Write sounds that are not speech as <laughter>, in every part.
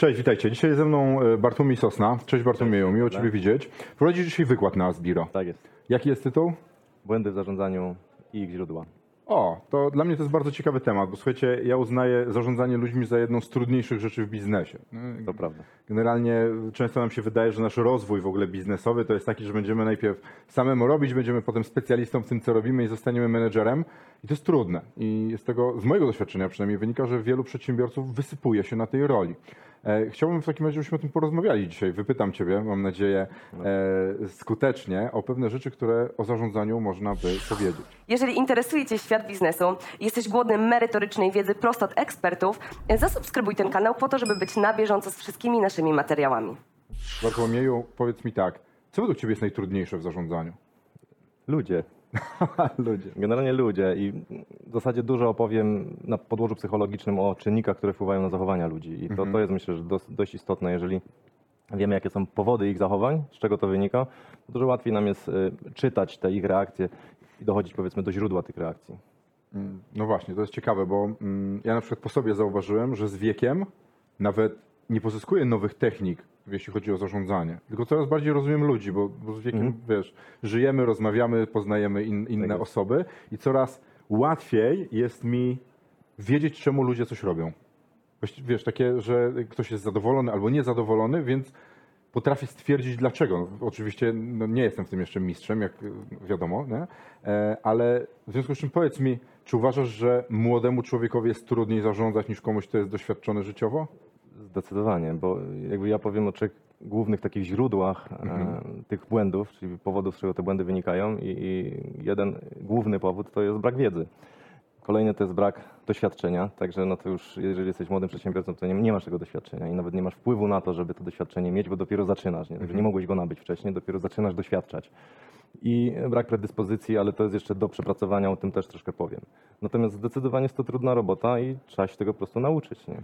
Cześć, witajcie. Dzisiaj ze mną e, Bartłomiej Sosna. Cześć Bartłomieju, miło Dobra. Ciebie widzieć. Prowadzisz dzisiaj wykład na Asbiro. Tak jest. Jaki jest tytuł? Błędy w zarządzaniu i ich źródła. O, to dla mnie to jest bardzo ciekawy temat, bo słuchajcie, ja uznaję zarządzanie ludźmi za jedną z trudniejszych rzeczy w biznesie. To prawda. Generalnie często nam się wydaje, że nasz rozwój w ogóle biznesowy to jest taki, że będziemy najpierw samemu robić, będziemy potem specjalistą w tym, co robimy i zostaniemy menedżerem. I to jest trudne. I z tego, z mojego doświadczenia przynajmniej wynika, że wielu przedsiębiorców wysypuje się na tej roli. E, Chciałbym w takim razie, żebyśmy o tym porozmawiali dzisiaj. Wypytam Ciebie, mam nadzieję, e, skutecznie o pewne rzeczy, które o zarządzaniu można by powiedzieć. Jeżeli interesuje Cię świat biznesu i jesteś głodny merytorycznej wiedzy prosto od ekspertów, zasubskrybuj ten kanał po to, żeby być na bieżąco z wszystkimi naszymi materiałami. Bartłomieju, powiedz mi tak, co według Ciebie jest najtrudniejsze w zarządzaniu? Ludzie. <laughs> Ludzie. Generalnie ludzie i w zasadzie dużo opowiem na podłożu psychologicznym o czynnikach, które wpływają na zachowania ludzi. I to, to jest myślę, że dość istotne, jeżeli wiemy, jakie są powody ich zachowań, z czego to wynika, to dużo łatwiej nam jest y, czytać te ich reakcje i dochodzić powiedzmy do źródła tych reakcji. Mm, No właśnie, to jest ciekawe, bo mm, ja na przykład po sobie zauważyłem, że z wiekiem nawet nie pozyskuję nowych technik, jeśli chodzi o zarządzanie, tylko coraz bardziej rozumiem ludzi, bo, bo z wiekiem, wiesz, żyjemy, rozmawiamy, poznajemy in, inne Tak osoby i coraz łatwiej jest mi wiedzieć, czemu ludzie coś robią. Wiesz, takie, że ktoś jest zadowolony albo niezadowolony, więc potrafię stwierdzić dlaczego. No, oczywiście no, nie jestem w tym jeszcze mistrzem, jak y, wiadomo, nie? E, ale w związku z czym powiedz mi, czy uważasz, że młodemu człowiekowi jest trudniej zarządzać niż komuś, kto jest doświadczony życiowo? Zdecydowanie, bo jakby ja powiem o trzech głównych takich źródłach e, tych błędów, czyli powodów, z czego te błędy wynikają i, i jeden główny powód to jest brak wiedzy. Kolejny to jest brak doświadczenia, także no to już jeżeli jesteś młodym przedsiębiorcą, to nie, nie masz tego doświadczenia i nawet nie masz wpływu na to, żeby to doświadczenie mieć, bo dopiero zaczynasz, nie? Także nie mogłeś go nabyć wcześniej, dopiero zaczynasz doświadczać. I brak predyspozycji, ale to jest jeszcze do przepracowania, o tym też troszkę powiem. Natomiast zdecydowanie jest to trudna robota i trzeba się tego po prostu nauczyć. Nie?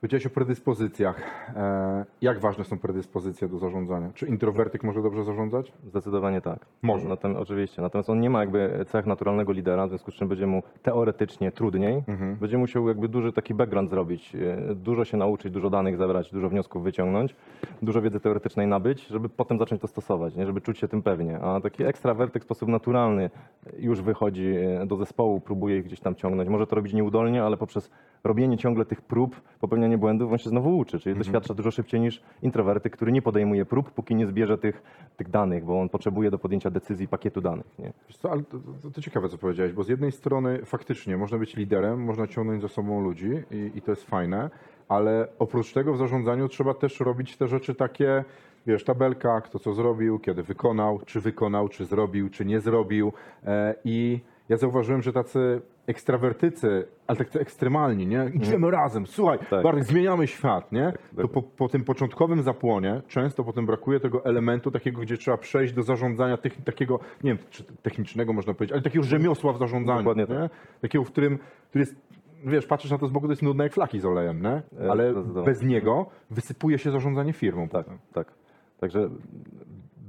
Powiedziałeś o predyspozycjach. E, jak ważne są predyspozycje do zarządzania? Czy introwertyk może dobrze zarządzać? Zdecydowanie tak. Może. Natem, oczywiście. Natomiast on nie ma jakby cech naturalnego lidera, w związku z czym będzie mu teoretycznie trudniej. Będzie musiał jakby duży taki background zrobić, e, dużo się nauczyć, dużo danych zebrać, dużo wniosków wyciągnąć, dużo wiedzy teoretycznej nabyć, żeby potem zacząć to stosować, nie? żeby czuć się tym pewnie. A taki ekstrawertyk w sposób naturalny już wychodzi e, do zespołu, próbuje ich gdzieś tam ciągnąć. Może to robić nieudolnie, ale poprzez robienie ciągle tych prób, popełnianie błędów, on się znowu uczy, czyli doświadcza dużo szybciej niż introwertyk, który nie podejmuje prób, póki nie zbierze tych, tych danych, bo on potrzebuje do podjęcia decyzji pakietu danych. Nie? Wiesz co, ale to, to, to ciekawe, co powiedziałeś, bo z jednej strony faktycznie można być liderem, można ciągnąć za sobą ludzi i, i to jest fajne, ale oprócz tego w zarządzaniu trzeba też robić te rzeczy takie, wiesz, tabelka, kto co zrobił, kiedy wykonał, czy wykonał, czy zrobił, czy nie zrobił e, i ja zauważyłem, że tacy ekstrawertycy, ale tak ekstremalni, nie? Idziemy razem, słuchaj, Tak. Bartek, zmieniamy świat, nie? To po, po tym początkowym zapłonie często potem brakuje tego elementu takiego, gdzie trzeba przejść do zarządzania techni- takiego, nie wiem, czy technicznego można powiedzieć, ale takiego rzemiosła w zarządzaniu, Dokładnie nie? tak. Takiego, w którym, który jest, wiesz, patrzysz na to z boku, to jest nudne jak flaki z olejem, nie? E, Ale zdecydowanie. bez niego wysypuje się zarządzanie firmą. Tak, potem. tak. Także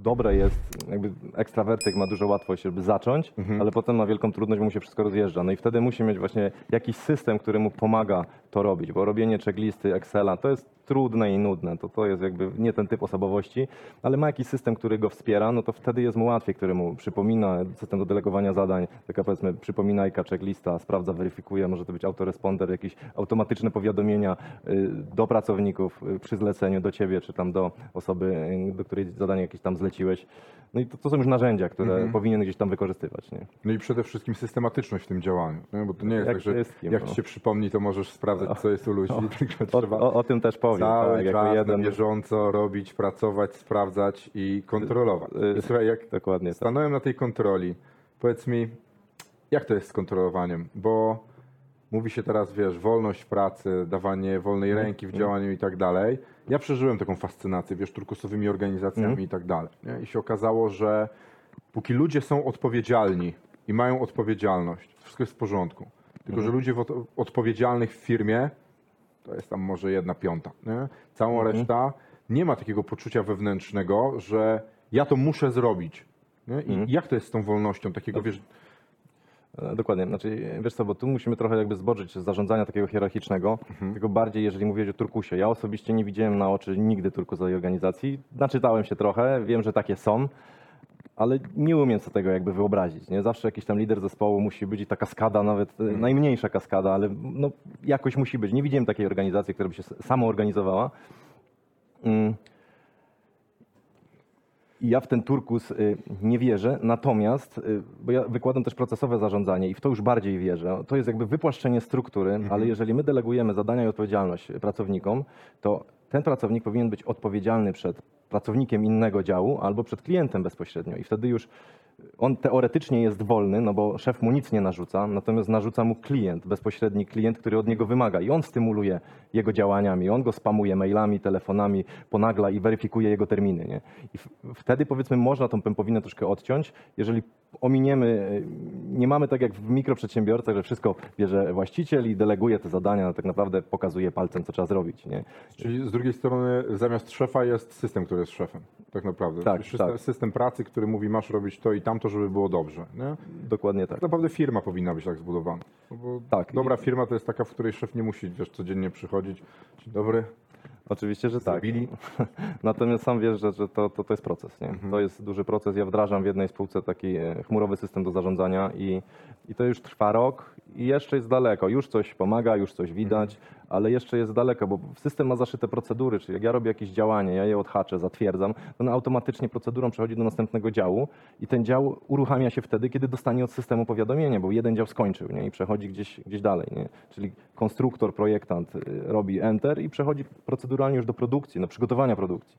dobre jest, jakby ekstrawertyk ma dużą łatwość, żeby zacząć, ale potem ma wielką trudność, bo mu się wszystko rozjeżdża. No i wtedy musi mieć właśnie jakiś system, który mu pomaga to robić, bo robienie checklisty, Excela to jest trudne i nudne, to, to jest jakby nie ten typ osobowości, ale ma jakiś system, który go wspiera, no to wtedy jest mu łatwiej, który mu przypomina, system do delegowania zadań, taka powiedzmy przypominajka, checklista, sprawdza, weryfikuje, może to być autoresponder, jakieś automatyczne powiadomienia y, do pracowników y, przy zleceniu, do ciebie, czy tam do osoby, y, do której zadanie jakieś tam zleciłeś. No i to, to są już narzędzia, które powinien gdzieś tam wykorzystywać. Nie? No i przede wszystkim systematyczność w tym działaniu, nie? bo to nie jest Jak tak, że jak no. ci się przypomni, to możesz sprawdzać, co jest u ludzi, tylko O, trzeba... o, o tym też powiem. Cały tak, czas jeden, bieżąco robić, pracować, sprawdzać i kontrolować. Y, I Słuchaj, jak dokładnie tak. stanąłem na tej kontroli, powiedz mi, jak to jest z kontrolowaniem? Bo mówi się teraz, wiesz, wolność pracy, dawanie wolnej ręki w działaniu i tak dalej. Ja przeżyłem taką fascynację, wiesz, turkusowymi organizacjami i tak dalej. Nie? I się okazało, że póki ludzie są odpowiedzialni i mają odpowiedzialność, wszystko jest w porządku. Tylko, że ludzie w od- odpowiedzialnych w firmie to jest tam może jedna piąta. Nie? Całą reszta nie ma takiego poczucia wewnętrznego, że ja to muszę zrobić. Nie? I jak to jest z tą wolnością takiego, wiesz, E, Dokładnie. Znaczy, wiesz co, bo tu musimy trochę jakby zboczyć z zarządzania takiego hierarchicznego, tylko bardziej jeżeli mówisz o turkusie. Ja osobiście nie widziałem na oczy nigdy turkusowej organizacji. Naczytałem się trochę, wiem, że takie są, ale nie umiem sobie tego jakby wyobrazić. Nie? Zawsze jakiś tam lider zespołu musi być i ta kaskada, nawet e, najmniejsza kaskada, ale no, jakoś musi być. Nie widziałem takiej organizacji, która by się samoorganizowała. Mm. I ja w ten turkus y, nie wierzę, natomiast, y, bo ja wykładam też procesowe zarządzanie i w to już bardziej wierzę. To jest jakby wypłaszczenie struktury, ale jeżeli my delegujemy zadania i odpowiedzialność pracownikom, to ten pracownik powinien być odpowiedzialny przed pracownikiem innego działu albo przed klientem bezpośrednio. I wtedy już on teoretycznie jest wolny, no bo szef mu nic nie narzuca, natomiast narzuca mu klient, bezpośredni klient, który od niego wymaga i on stymuluje jego działaniami, on go spamuje mailami, telefonami, ponagla i weryfikuje jego terminy. Nie? I wtedy powiedzmy można tą pępowinę troszkę odciąć, jeżeli ominiemy, nie mamy tak jak w mikroprzedsiębiorcach, że wszystko bierze właściciel i deleguje te zadania, no tak naprawdę pokazuje palcem, co trzeba zrobić. Nie? Czyli z drugiej strony zamiast szefa jest system, który jest szefem. Tak naprawdę. Tak, system, tak. system pracy, który mówi masz robić to i tamto, żeby było dobrze. Nie? Dokładnie tak. Tak naprawdę firma powinna być tak zbudowana. Tak. Dobra firma to jest taka, w której szef nie musi wiesz, codziennie przychodzić. Dzień dobry. Oczywiście, że tak. Zrobili? <laughs> Natomiast sam wiesz, że, że to, to, to jest proces. Nie? Mhm. To jest duży proces. Ja wdrażam w jednej spółce taki e, chmurowy system do zarządzania i, i to już trwa rok i jeszcze jest daleko. Już coś pomaga, już coś widać, Mhm. ale jeszcze jest daleko, bo system ma zaszyte procedury, czyli jak ja robię jakieś działanie, ja je odhaczę, zatwierdzam, to ono automatycznie procedurą przechodzi do następnego działu i ten dział uruchamia się wtedy, kiedy dostanie od systemu powiadomienie, bo jeden dział skończył nie? i przechodzi gdzieś, gdzieś dalej. Nie? Czyli konstruktor, projektant y, robi enter i przechodzi proceduralnie już do produkcji, do przygotowania produkcji,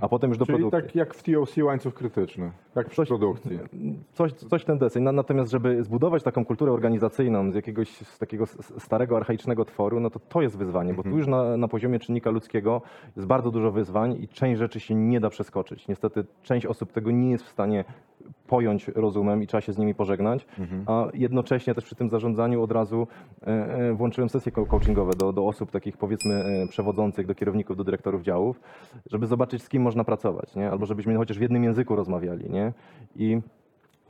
a potem już do Czyli produkcji. tak jak w TOC łańcuch krytyczny, jak w Coś- produkcji. Coś, coś ten deseń. Na- Natomiast, żeby zbudować taką kulturę organizacyjną z jakiegoś z takiego starego, archaicznego tworu, no to to jest wyzwanie, bo tu już na, na poziomie czynnika ludzkiego jest bardzo dużo wyzwań i część rzeczy się nie da przeskoczyć. Niestety część osób tego nie jest w stanie pojąć rozumem i trzeba się z nimi pożegnać, a jednocześnie też przy tym zarządzaniu od razu e, e, włączyłem sesje co- coachingowe do, do osób takich powiedzmy e, przewodzących, do kierowników, do dyrektorów działów, żeby zobaczyć z kim można pracować, nie? albo żebyśmy chociaż w jednym języku rozmawiali. Nie? I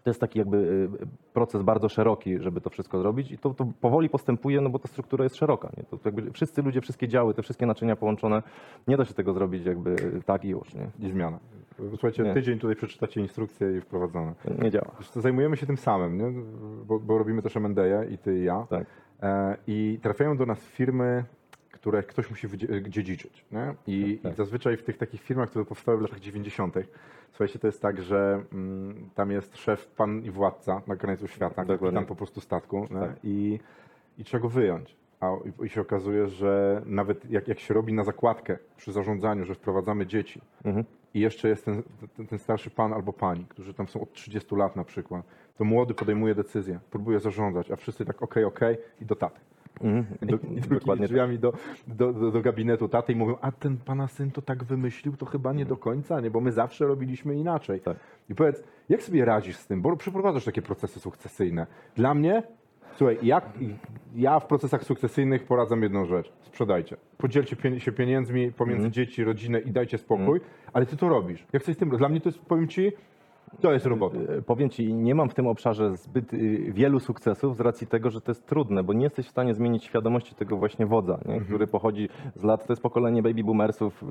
to jest taki jakby y, proces bardzo szeroki, żeby to wszystko zrobić i to, to powoli postępuje, no bo ta struktura jest szeroka. Nie? To, to jakby wszyscy ludzie, wszystkie działy, te wszystkie naczynia połączone, nie da się tego zrobić jakby tak i już. Nie, I zmiana. Słuchajcie, Nie. tydzień tutaj przeczytacie instrukcję i wprowadzone. nie działa. Zajmujemy się tym samym, nie? Bo, bo robimy też M&A i ty i ja. Tak. E, I trafiają do nas firmy, które ktoś musi wydzie- dziedziczyć. Nie? I, Tak. I zazwyczaj w tych takich firmach, które powstały w latach 90., słuchajcie, to jest tak, że mm, tam jest szef, pan i władca na końcu świata, Dokładnie. tam po prostu statku? Tak. I, i trzeba go wyjąć. A i, i się okazuje, że nawet jak, jak się robi na zakładkę przy zarządzaniu, że wprowadzamy dzieci, Mhm. i jeszcze jest ten, ten, ten starszy pan albo pani, którzy tam są od 30 lat na przykład, to młody podejmuje decyzję, próbuje zarządzać, a wszyscy tak okej, okej i do taty. Mhm. <laughs> Do, dokładnie tak. drzwiami do, do, do, do gabinetu taty i mówią, a ten pana syn to tak wymyślił, to chyba nie do końca, nie, bo my zawsze robiliśmy inaczej. Tak. I powiedz, jak sobie radzisz z tym, bo przeprowadzasz takie procesy sukcesyjne. Dla mnie, słuchaj, jak, ja w procesach sukcesyjnych poradzam jedną rzecz, sprzedajcie. Podzielcie pien- się pieniędzmi pomiędzy dzieci, rodzinę i dajcie spokój, ale ty to robisz. Jak coś z tym, dla mnie to jest, powiem ci, to jest robota. E, Powiem Ci, nie mam w tym obszarze zbyt y, wielu sukcesów z racji tego, że to jest trudne, bo nie jesteś w stanie zmienić świadomości tego właśnie wodza, nie? który pochodzi z lat, to jest pokolenie baby boomersów, y,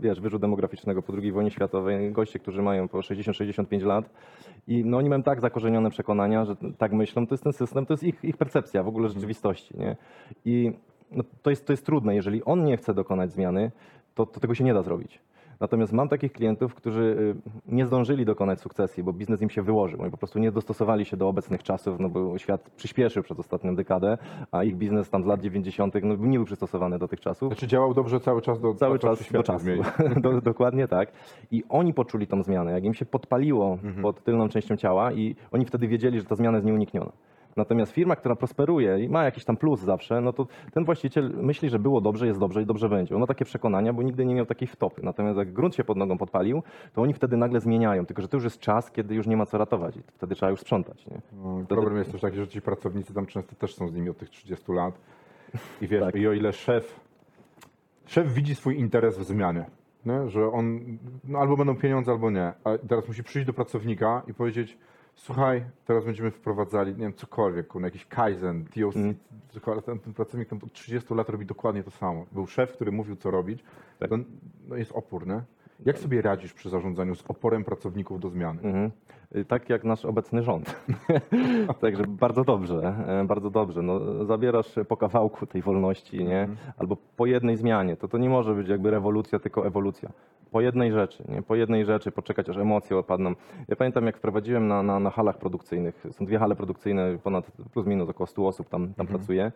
wiesz, wyżu demograficznego po II wojnie światowej, goście, którzy mają po 60-65 lat i no, oni mają tak zakorzenione przekonania, że tak myślą, to jest ten system, to jest ich, ich percepcja w ogóle rzeczywistości. Nie? I no, to, jest, to jest trudne, jeżeli on nie chce dokonać zmiany, to, to tego się nie da zrobić. Natomiast mam takich klientów, którzy y, nie zdążyli dokonać sukcesji, bo biznes im się wyłożył. Oni po prostu nie dostosowali się do obecnych czasów, no bo świat przyspieszył przez ostatnią dekadę, a ich biznes tam z lat 90. No, nie był przystosowany do tych czasów. Znaczy działał dobrze cały czas do Cały czas do czasu. <laughs> do, dokładnie tak. I oni poczuli tą zmianę. Jak im się podpaliło Mhm. pod tylną częścią ciała i oni wtedy wiedzieli, że ta zmiana jest nieunikniona. Natomiast firma, która prosperuje i ma jakiś tam plus zawsze, no to ten właściciel myśli, że było dobrze, jest dobrze i dobrze będzie. On ma takie przekonania, bo nigdy nie miał takiej wtopy. Natomiast jak grunt się pod nogą podpalił, to oni wtedy nagle zmieniają. Tylko, że to już jest czas, kiedy już nie ma co ratować. I wtedy trzeba już sprzątać. Nie? No, problem jest też taki, że ci pracownicy tam często też są z nimi od tych 30 lat. I wiesz, <laughs> Tak. i o ile szef, szef widzi swój interes w zmianie, nie? że on no, albo będą pieniądze, albo nie. A teraz musi przyjść do pracownika i powiedzieć, słuchaj, teraz będziemy wprowadzali, nie wiem, cokolwiek, kurwa, jakiś Kaizen, TOC, Mm. cokolwiek, ten, ten pracownik tam od 30 lat robi dokładnie to samo. Był szef, który mówił, co robić. Tak. To, no jest opór, nie? Jak sobie radzisz przy zarządzaniu z oporem pracowników do zmiany? Mhm. Y, Tak jak nasz obecny rząd. <laughs> Także bardzo dobrze, e, bardzo dobrze. No, zabierasz po kawałku tej wolności, nie? Albo po jednej zmianie. To to nie może być jakby rewolucja, tylko ewolucja. Po jednej rzeczy, nie? Po jednej rzeczy poczekać, aż emocje opadną. Ja pamiętam, jak wprowadziłem na, na, na halach produkcyjnych, są dwie hale produkcyjne, ponad plus minus około 100 osób tam, tam pracuje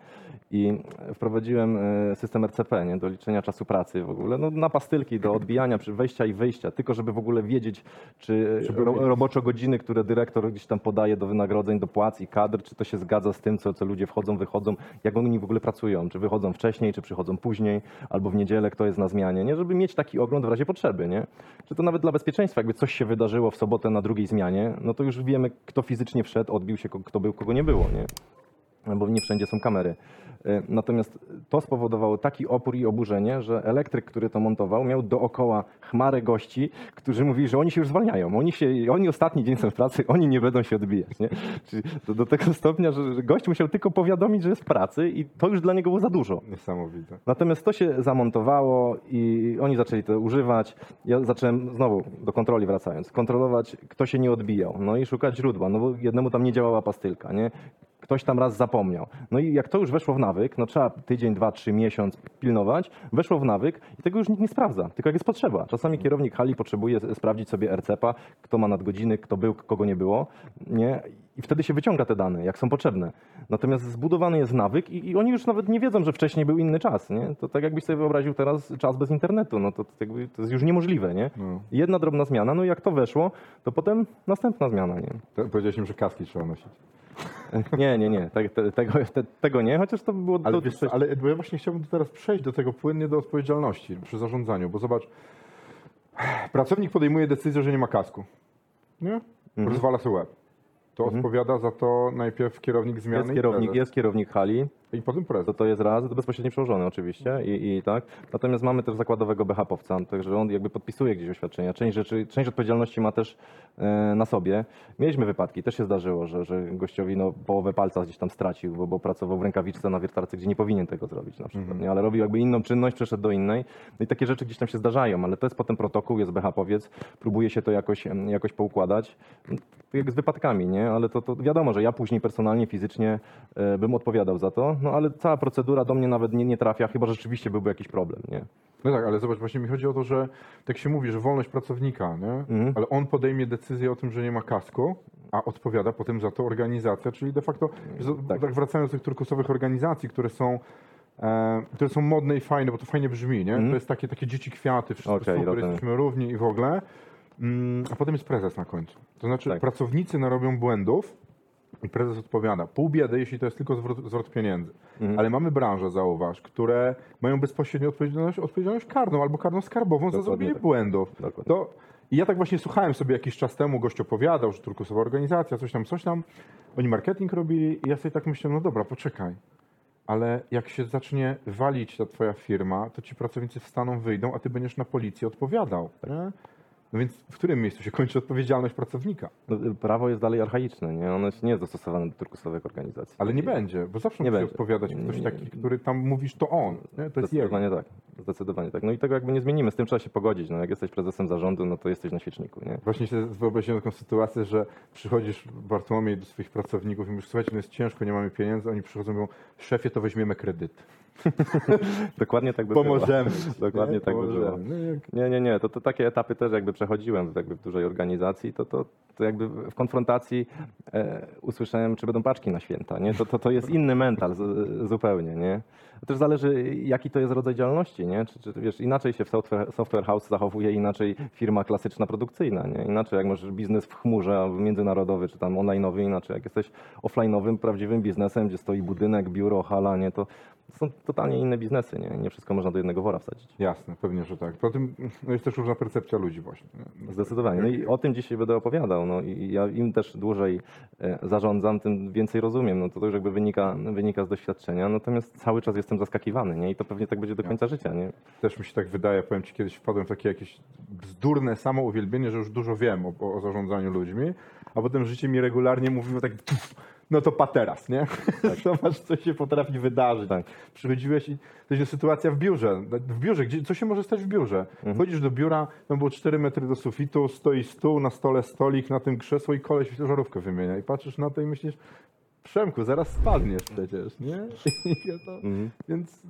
i wprowadziłem e, system RCP, nie? Do liczenia czasu pracy w ogóle, no, na pastylki do odbijania wejścia i wyjścia, tylko żeby w ogóle wiedzieć, czy roboczo godziny, które dyrektor gdzieś tam podaje do wynagrodzeń, do płac i kadr, czy to się zgadza z tym, co, co ludzie wchodzą, wychodzą, jak oni w ogóle pracują, czy wychodzą wcześniej, czy przychodzą później, albo w niedzielę, kto jest na zmianie, nie? Żeby mieć taki ogląd w razie potrzeby, nie? Czy to nawet dla bezpieczeństwa, jakby coś się wydarzyło w sobotę na drugiej zmianie, no to już wiemy, kto fizycznie wszedł, odbił się, kto był, kogo nie było, nie? Bo nie wszędzie są kamery. E, Natomiast to spowodowało taki opór i oburzenie, że elektryk, który to montował, miał dookoła chmarę gości, którzy mówili, że oni się już zwalniają. Oni, się, oni ostatni dzień są w pracy, oni nie będą się odbijać. Nie? Czyli do, do tego stopnia, że, że gość musiał tylko powiadomić, że jest w pracy i to już dla niego było za dużo. Niesamowite. Natomiast to się zamontowało i oni zaczęli to używać. Ja zacząłem znowu do kontroli wracając, kontrolować, kto się nie odbijał. No i szukać źródła, no bo jednemu tam nie działała pastylka, nie? Ktoś tam raz zapomniał. No i jak to już weszło w nawyk, no trzeba tydzień, dwa, trzy, miesiąc pilnować, weszło w nawyk i tego już nikt nie sprawdza, tylko jak jest potrzeba. Czasami kierownik hali potrzebuje sprawdzić sobie RCP-a, kto ma nadgodziny, kto był, kogo nie było, nie? I wtedy się wyciąga te dane, jak są potrzebne. Natomiast zbudowany jest nawyk i, i oni już nawet nie wiedzą, że wcześniej był inny czas, nie? To tak jakbyś sobie wyobraził teraz czas bez internetu, no to, to, jakby, to jest już niemożliwe, nie? No. Jedna drobna zmiana, no i jak to weszło, to potem następna zmiana, nie? Powiedziałeś im, że kaski trzeba nosić. Nie, nie, nie, te, te, tego, te, tego nie, chociaż to by było... Ale, do, wiesz, co, ale bo ja właśnie chciałbym teraz przejść do tego płynnie do odpowiedzialności przy zarządzaniu, bo zobacz, pracownik podejmuje decyzję, że nie ma kasku. Nie? Rozwala sobie łeb. To odpowiada za to najpierw kierownik zmiany jest, kierownik, jest kierownik hali, i potem prezes. to to jest raz, to bezpośrednio przełożony oczywiście i, i tak. Natomiast mamy też zakładowego BHP-owca, także on jakby podpisuje gdzieś oświadczenia. Część rzeczy, część odpowiedzialności ma też e, na sobie. Mieliśmy wypadki, też się zdarzyło, że, że gościowi no, połowę palca gdzieś tam stracił, bo, bo pracował w rękawiczce na wiertarce, gdzie nie powinien tego zrobić na przykład, nie? ale robił jakby inną czynność, przeszedł do innej. No i takie rzeczy gdzieś tam się zdarzają, ale to jest potem protokół, jest BHP-owiec, próbuje się to jakoś, jakoś poukładać. Tak Jak z wypadkami, nie? Ale to, to wiadomo, że ja później personalnie, fizycznie e, bym odpowiadał za to, no ale cała procedura do mnie nawet nie, nie trafia, chyba że rzeczywiście byłby jakiś problem, nie? No tak, ale zobacz, właśnie mi chodzi o to, że tak się mówi, że wolność pracownika, nie? ale on podejmie decyzję o tym, że nie ma kasku, a odpowiada potem za to organizacja, czyli de facto, tak, Tak. wracając do tych turkusowych organizacji, które są e, które są modne i fajne, bo to fajnie brzmi, nie? To jest takie, takie dzieci kwiaty, wszystko Okej, super, rozumiem. jesteśmy równi i w ogóle, mm, a potem jest prezes na końcu. To znaczy Tak. pracownicy narobią błędów, i prezes odpowiada. Pół biedy, jeśli to jest tylko zwrot, zwrot pieniędzy. Mhm. Ale mamy branże, zauważ, które mają bezpośrednią odpowiedzialność, odpowiedzialność karną albo karną skarbową za zrobienie tak. błędów. Dokładnie. To, I ja tak właśnie słuchałem sobie jakiś czas temu, gość opowiadał, że turkusowa organizacja, coś tam, coś tam. Oni marketing robili i ja sobie tak myślałem, no dobra, poczekaj. Ale jak się zacznie walić ta twoja firma, to ci pracownicy wstaną, wyjdą, a ty będziesz na policję odpowiadał. Nie? No więc w którym miejscu się kończy odpowiedzialność pracownika? No, prawo jest dalej archaiczne, nie? Ono nie jest dostosowane do turkusowych organizacji. Ale nie będzie, bo zawsze Nie musi będzie. odpowiadać ktoś Nie. taki, który tam mówisz, to on. Nie? To jest jego. Zdecydowanie tak. Zdecydowanie tak. No i tego jakby nie zmienimy, z tym trzeba się pogodzić. No, jak jesteś prezesem zarządu, no to jesteś na świeczniku, nie? Właśnie się wyobraziłem taką sytuację, że przychodzisz Bartłomiej do swoich pracowników i mówisz, słuchajcie, no jest ciężko, nie mamy pieniędzy, oni przychodzą i mówią, szefie, to weźmiemy kredyt. <laughs> Dokładnie tak by Pomożemy. było. Dokładnie Nie? tak by było. Pomożemy. No Nie, nie, nie. To, to takie etapy też jakby przechodziłem w, jakby w dużej organizacji, to, to, to jakby w konfrontacji e, usłyszałem, czy będą paczki na święta, nie? To, to, to jest inny mental z, zupełnie, nie? To też zależy, jaki to jest rodzaj działalności, nie? Czy, czy wiesz, inaczej się w software, software house zachowuje, inaczej firma klasyczna, produkcyjna, nie? Inaczej jak masz biznes w chmurze, albo międzynarodowy, czy tam online'owy, inaczej jak jesteś offline'owym, prawdziwym biznesem, gdzie stoi budynek, biuro, hala, nie? To są totalnie inne biznesy, nie? Nie wszystko można do jednego wora wsadzić. Jasne, pewnie, że tak. Po tym no jest też różna percepcja ludzi właśnie. nie? Zdecydowanie. No i o tym dzisiaj będę opowiadał. No i ja im też dłużej e, zarządzam, tym więcej rozumiem. No to, to już jakby wynika, wynika z doświadczenia. Natomiast cały czas jestem zaskakiwany, nie? I to pewnie tak będzie do końca życia, nie? Też mi się tak wydaje, powiem Ci, kiedyś wpadłem w takie jakieś bzdurne samouwielbienie, że już dużo wiem o, o zarządzaniu ludźmi, a potem życie mi regularnie mówiło tak, "Pff, no to pa teraz, nie? <laughs> Zobacz, co się potrafi wydarzyć. Tak. Przychodziłeś i to jest sytuacja w biurze. W biurze, gdzie, co się może stać w biurze? Wchodzisz do biura, tam było 4 metry do sufitu, stoi stół, na stole stolik, na tym krzesło i koleś żarówkę wymienia. I patrzysz na to i myślisz, Przemku, zaraz spadniesz przecież, nie? <laughs> To, Więc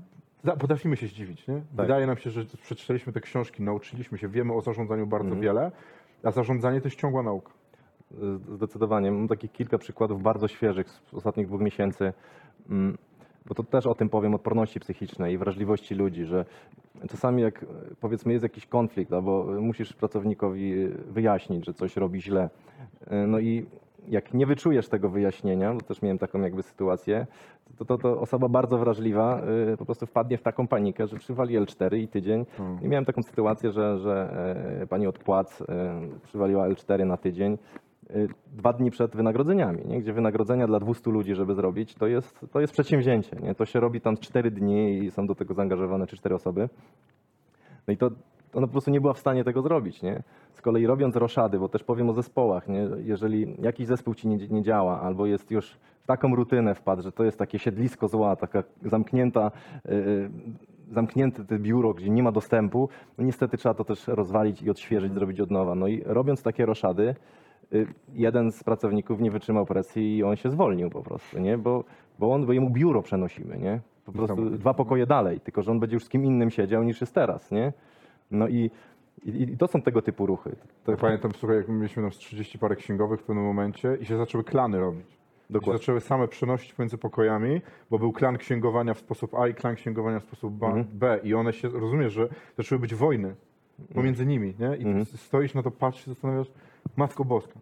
za, potrafimy się zdziwić, nie? Wydaje nam się, że przeczytaliśmy te książki, nauczyliśmy się, wiemy o zarządzaniu bardzo wiele, a zarządzanie to jest ciągła nauka. Z- Zdecydowanie. Mam takich kilka przykładów bardzo świeżych z ostatnich dwóch miesięcy. Mm, Bo to też o tym powiem, odporności psychicznej i wrażliwości ludzi, że czasami jak powiedzmy jest jakiś konflikt, albo musisz pracownikowi wyjaśnić, że coś robi źle. e, No i jak nie wyczujesz tego wyjaśnienia, bo też miałem taką jakby sytuację, to, to, to osoba bardzo wrażliwa e, po prostu wpadnie w taką panikę, że przywali L4 i tydzień. I miałem taką sytuację, że, że e, pani od płac e, przywaliła L4 na tydzień y, dwa dni przed wynagrodzeniami, nie? gdzie wynagrodzenia dla 200 ludzi, żeby zrobić, to jest, to jest przedsięwzięcie. Nie? To się robi tam 4 dni i są do tego zaangażowane 3 cztery osoby. No i to ona po prostu nie była w stanie tego zrobić. Nie? Z kolei robiąc roszady, bo też powiem o zespołach, nie? jeżeli jakiś zespół ci nie, nie działa albo jest już w taką rutynę wpadł, że to jest takie siedlisko zła, taka zamknięta, yy, zamknięte te biuro, gdzie nie ma dostępu, no niestety trzeba to też rozwalić i odświeżyć, zrobić od nowa. No i robiąc takie roszady, y, jeden z pracowników nie wytrzymał presji i on się zwolnił po prostu, nie? Bo, bo on, bo jemu biuro przenosimy, nie? Po prostu dwa pokoje dalej, tylko że on będzie już z kim innym siedział niż jest teraz, nie? No i, i, i to są tego typu ruchy. To, Ja pamiętam, słuchaj, jak mieliśmy tam z 30 parę księgowych w pewnym momencie i się zaczęły klany robić. Dokładnie. zaczęły same przenosić pomiędzy pokojami, bo był klan księgowania w sposób A i klan księgowania w sposób B, Mhm. B. i one się, rozumiesz, że zaczęły być wojny pomiędzy nimi, nie? I Mhm. ty stoisz na to, patrzysz i zastanawiasz, Matko Boska,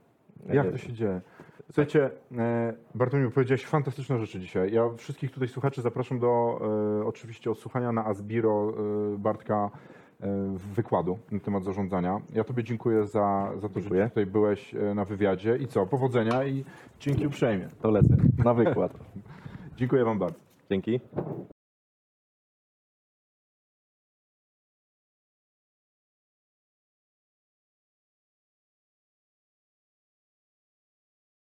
jak to się dzieje? Słuchajcie, e, Bartłomiej, powiedziałeś fantastyczne rzeczy dzisiaj. Ja wszystkich tutaj słuchaczy zapraszam do e, oczywiście odsłuchania na Asbiro e, Bartka e, wykładu na temat zarządzania. Ja Tobie dziękuję za, za to, Dziękuję. że tutaj byłeś e, na wywiadzie i co, powodzenia i dzięki uprzejmie. to lecę na wykład. <laughs> Dziękuję Wam bardzo. Dzięki.